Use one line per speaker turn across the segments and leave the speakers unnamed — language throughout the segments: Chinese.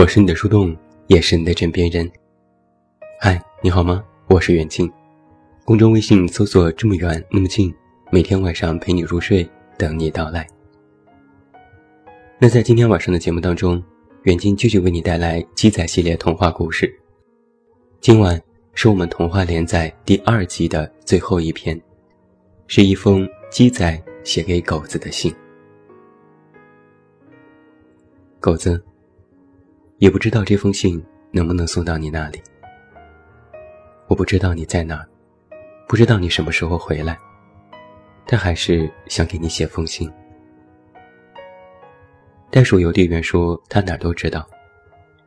我是你的树洞，也是你的枕边人。嗨，你好吗？我是远近，公众微信搜索“这么远那么近”，每天晚上陪你入睡，等你到来。那在今天晚上的节目当中，远近继续为你带来鸡仔系列童话故事。今晚是我们童话连载第二集的最后一篇，是一封鸡仔写给狗子的信。狗子，也不知道这封信能不能送到你那里。我不知道你在哪儿，不知道你什么时候回来，但还是想给你写封信。袋鼠邮递员说他哪儿都知道，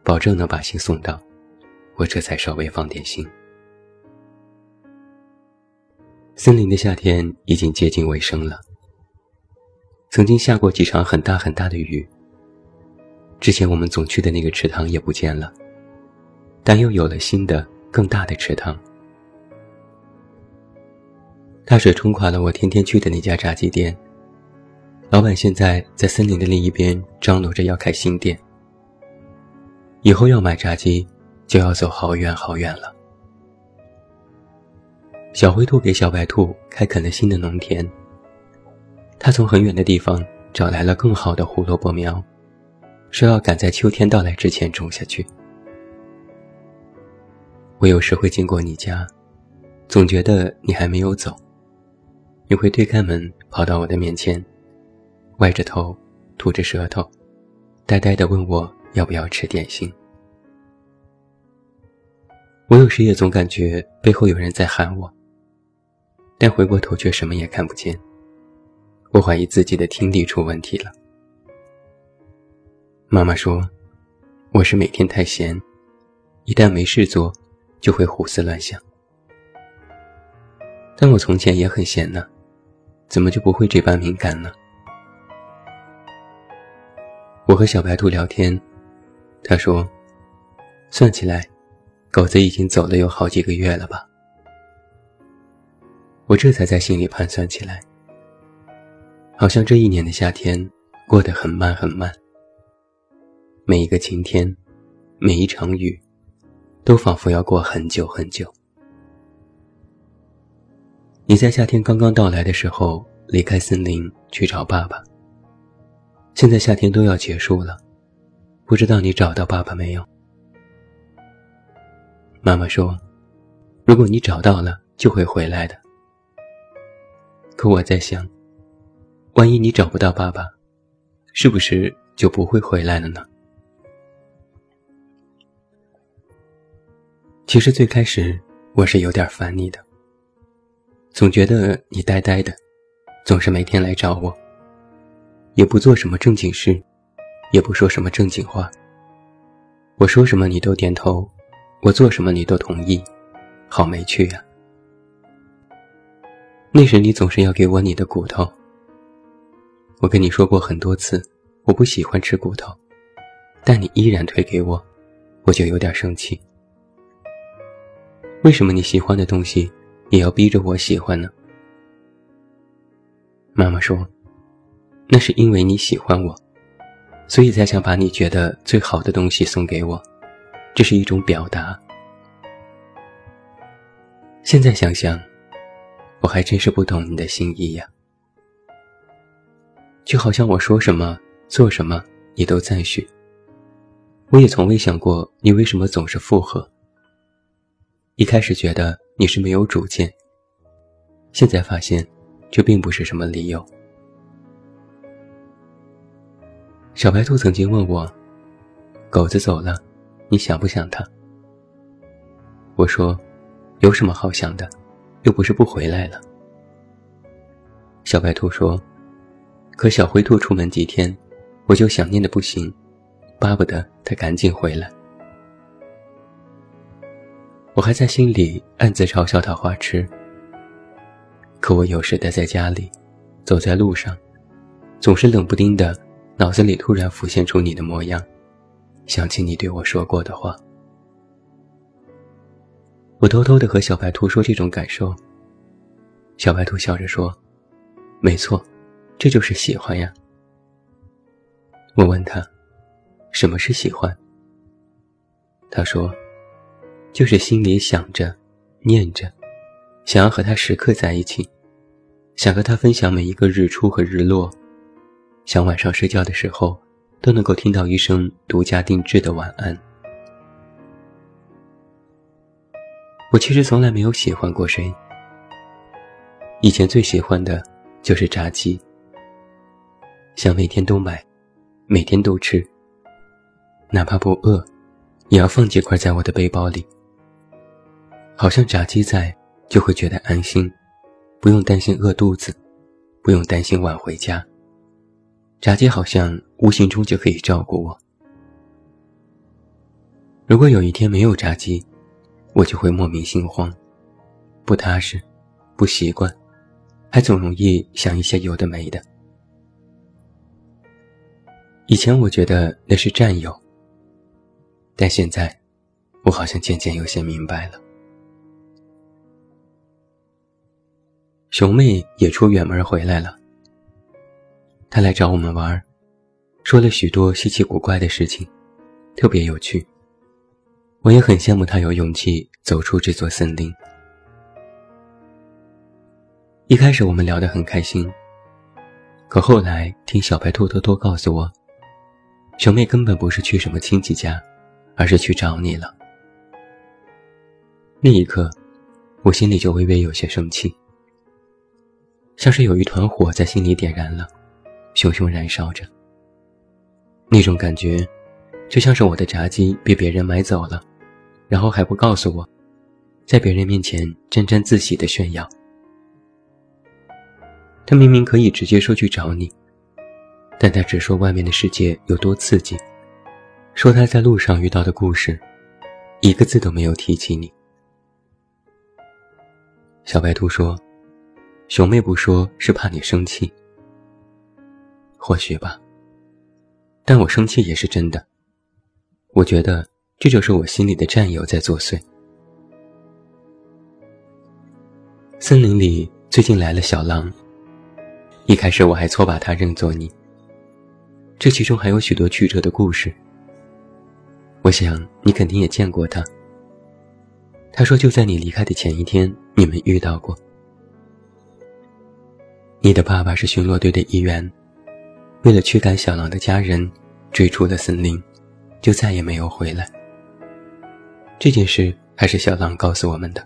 保证能把信送到。我这才稍微放点心。森林的夏天已经接近尾声了，曾经下过几场很大很大的雨。之前我们总去的那个池塘也不见了，但又有了新的、更大的池塘。大水冲垮了我天天去的那家炸鸡店，老板现在在森林的另一边张罗着要开新店。以后要买炸鸡，就要走好远好远了。小灰兔给小白兔开垦了新的农田，他从很远的地方找来了更好的胡萝卜苗。说要赶在秋天到来之前种下去。我有时会经过你家，总觉得你还没有走。你会推开门跑到我的面前，歪着头，吐着舌头，呆呆地问我要不要吃点心。我有时也总感觉背后有人在喊我，但回过头却什么也看不见。我怀疑自己的听力出问题了。妈妈说：“我是每天太闲，一旦没事做，就会胡思乱想。但我从前也很闲呢，怎么就不会这般敏感呢？”我和小白兔聊天，他说：“算起来，狗子已经走了有好几个月了吧？”我这才在心里盘算起来，好像这一年的夏天过得很慢很慢。每一个晴天，每一场雨，都仿佛要过很久很久。你在夏天刚刚到来的时候离开森林去找爸爸。现在夏天都要结束了，不知道你找到爸爸没有？妈妈说，如果你找到了，就会回来的。可我在想，万一你找不到爸爸，是不是就不会回来了呢？其实最开始我是有点烦你的，总觉得你呆呆的，总是每天来找我，也不做什么正经事，也不说什么正经话。我说什么你都点头，我做什么你都同意，好没趣呀。那时你总是要给我你的骨头，我跟你说过很多次，我不喜欢吃骨头，但你依然推给我，我就有点生气。为什么你喜欢的东西，也要逼着我喜欢呢？妈妈说：“那是因为你喜欢我，所以才想把你觉得最好的东西送给我，这是一种表达。”现在想想，我还真是不懂你的心意呀。就好像我说什么、做什么，你都赞许。我也从未想过你为什么总是附和。一开始觉得你是没有主见，现在发现，这并不是什么理由。小白兔曾经问我：“狗子走了，你想不想他？”我说：“有什么好想的，又不是不回来了。”小白兔说：“可小灰兔出门几天，我就想念的不行，巴不得它赶紧回来。”我还在心里暗自嘲笑他花痴，可我有时待在家里，走在路上，总是冷不丁的，脑子里突然浮现出你的模样，想起你对我说过的话。我偷偷的和小白兔说这种感受。小白兔笑着说：“没错，这就是喜欢呀。”我问他：“什么是喜欢？他说：“就是心里想着、念着，想要和他时刻在一起，想和他分享每一个日出和日落，想晚上睡觉的时候都能够听到一声独家定制的晚安。”我其实从来没有喜欢过谁，以前最喜欢的就是炸鸡，想每天都买，每天都吃，哪怕不饿。也要放几块在我的背包里，好像炸鸡在就会觉得安心，不用担心饿肚子，不用担心晚回家。炸鸡好像无形中就可以照顾我。如果有一天没有炸鸡，我就会莫名心慌，不踏实，不习惯，还总容易想一些有的没的。以前我觉得那是占有。但现在，我好像渐渐有些明白了。熊妹也出远门回来了。她来找我们玩，说了许多稀奇古怪的事情，特别有趣。我也很羡慕她有勇气走出这座森林。一开始我们聊得很开心，可后来听小白兔偷偷告诉我，熊妹根本不是去什么亲戚家。而是去找你了。那一刻，我心里就微微有些生气，像是有一团火在心里点燃了，熊熊燃烧着。那种感觉，就像是我的炸鸡被别人买走了，然后还不告诉我，在别人面前沾沾自喜的炫耀。他明明可以直接说去找你，但他只说外面的世界有多刺激。说他在路上遇到的故事，一个字都没有提起你。小白兔说：“熊妹不说是怕你生气，或许吧。但我生气也是真的。我觉得这就是我心里的战友在作祟。森林里最近来了小狼，一开始我还错把他认作你。这其中还有许多曲折的故事。”我想你肯定也见过他。他说就在你离开的前一天，你们遇到过。你的爸爸是巡逻队的一员，为了驱赶小狼的家人，追出了森林，就再也没有回来。这件事还是小狼告诉我们的。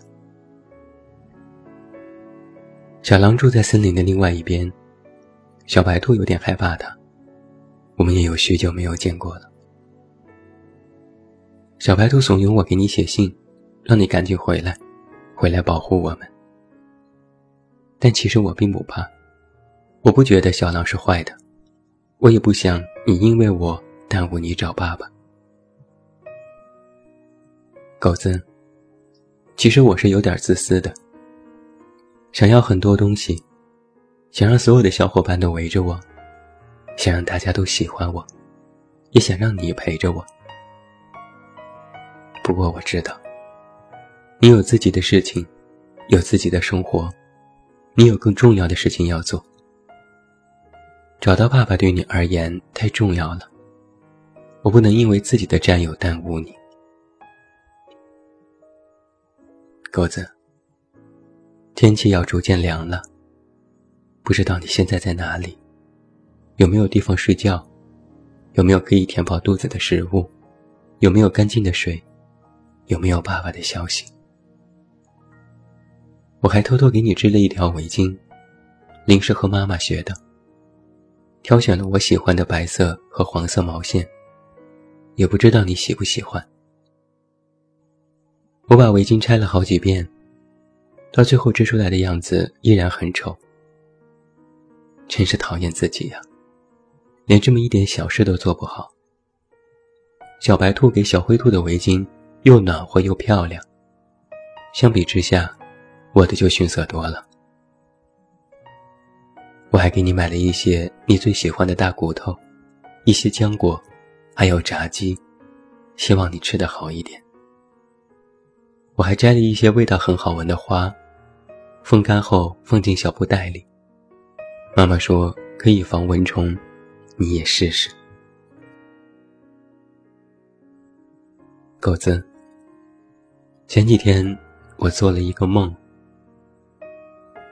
小狼住在森林的另外一边，小白兔有点害怕他。我们也有许久没有见过了。小白兔怂恿我给你写信，让你赶紧回来，回来保护我们。但其实我并不怕，我不觉得小狼是坏的，我也不想你因为我耽误你找爸爸。狗子，其实我是有点自私的，想要很多东西，想让所有的小伙伴都围着我，想让大家都喜欢我，也想让你陪着我。不过我知道，你有自己的事情，有自己的生活，你有更重要的事情要做。找到爸爸对你而言太重要了，我不能因为自己的占有耽误你。狗子，天气要逐渐凉了，不知道你现在在哪里，有没有地方睡觉，有没有可以填饱肚子的食物，有没有干净的水。有没有爸爸的消息？我还偷偷给你织了一条围巾，临时和妈妈学的。挑选了我喜欢的白色和黄色毛线，也不知道你喜不喜欢。我把围巾拆了好几遍，到最后织出来的样子依然很丑。真是讨厌自己呀，连这么一点小事都做不好。小白兔给小灰兔的围巾。又暖和又漂亮。相比之下，我的就逊色多了。我还给你买了一些你最喜欢的大骨头，一些浆果，还有炸鸡，希望你吃得好一点。我还摘了一些味道很好闻的花，风干后放进小布袋里。妈妈说可以防蚊虫，你也试试。狗子，前几天我做了一个梦，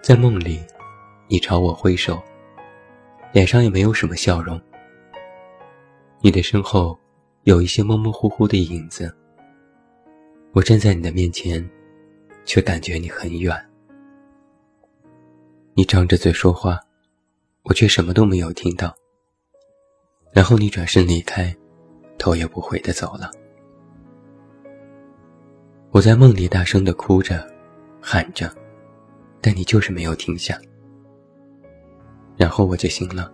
在梦里，你朝我挥手，脸上也没有什么笑容。你的身后有一些模模糊糊的影子，我站在你的面前，却感觉你很远。你张着嘴说话，我却什么都没有听到。然后你转身离开，头也不回的走了。我在梦里大声的哭着，喊着，但你就是没有停下。然后我就醒了，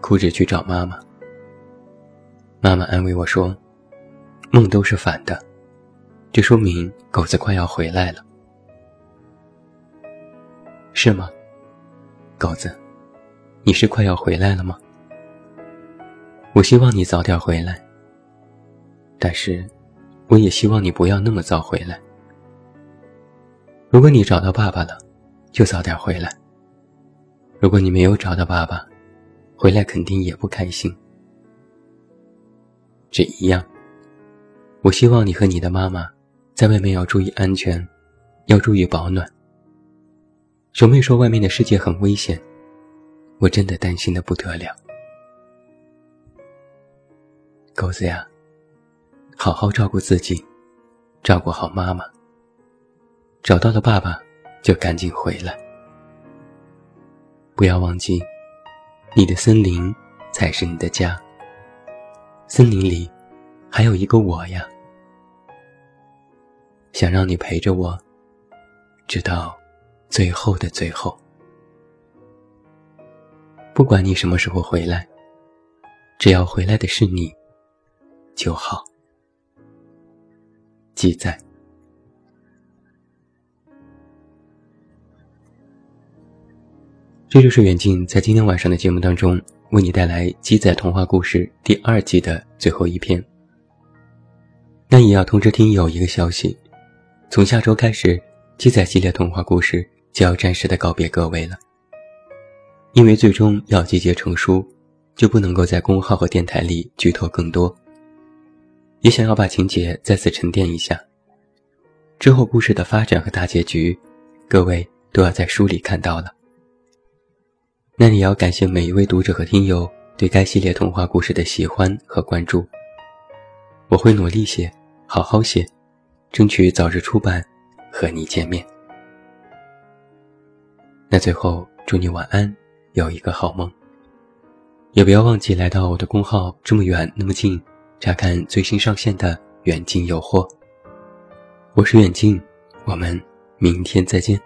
哭着去找妈妈。妈妈安慰我说：“梦都是反的，这说明狗子快要回来了，是吗？”狗子，你是快要回来了吗？我希望你早点回来，但是我也希望你不要那么早回来。如果你找到爸爸了，就早点回来；如果你没有找到爸爸，回来肯定也不开心。这一样，我希望你和你的妈妈在外面要注意安全，要注意保暖。熊妹说：“外面的世界很危险，我真的担心的不得了。”狗子呀，好好照顾自己，照顾好妈妈。找到了爸爸，就赶紧回来。不要忘记，你的森林才是你的家。森林里还有一个我呀，想让你陪着我，直到。最后的最后，不管你什么时候回来，只要回来的是你就好。记在。这就是远近在今天晚上的节目当中为你带来《鸡仔童话故事》第二季的最后一篇。那也要通知听友一个消息：从下周开始，《鸡仔系列童话故事》。就要暂时的告别各位了，因为最终要集结成书，就不能够在公号和电台里剧透更多。也想要把情节再次沉淀一下，之后故事的发展和大结局，各位都要在书里看到了。那也要感谢每一位读者和听友对该系列童话故事的喜欢和关注。我会努力写，好好写，争取早日出版，和你见面。那最后，祝你晚安，有一个好梦。也不要忘记来到我的公号，这么远那么近，查看最新上线的远近有货。我是远近，我们明天再见。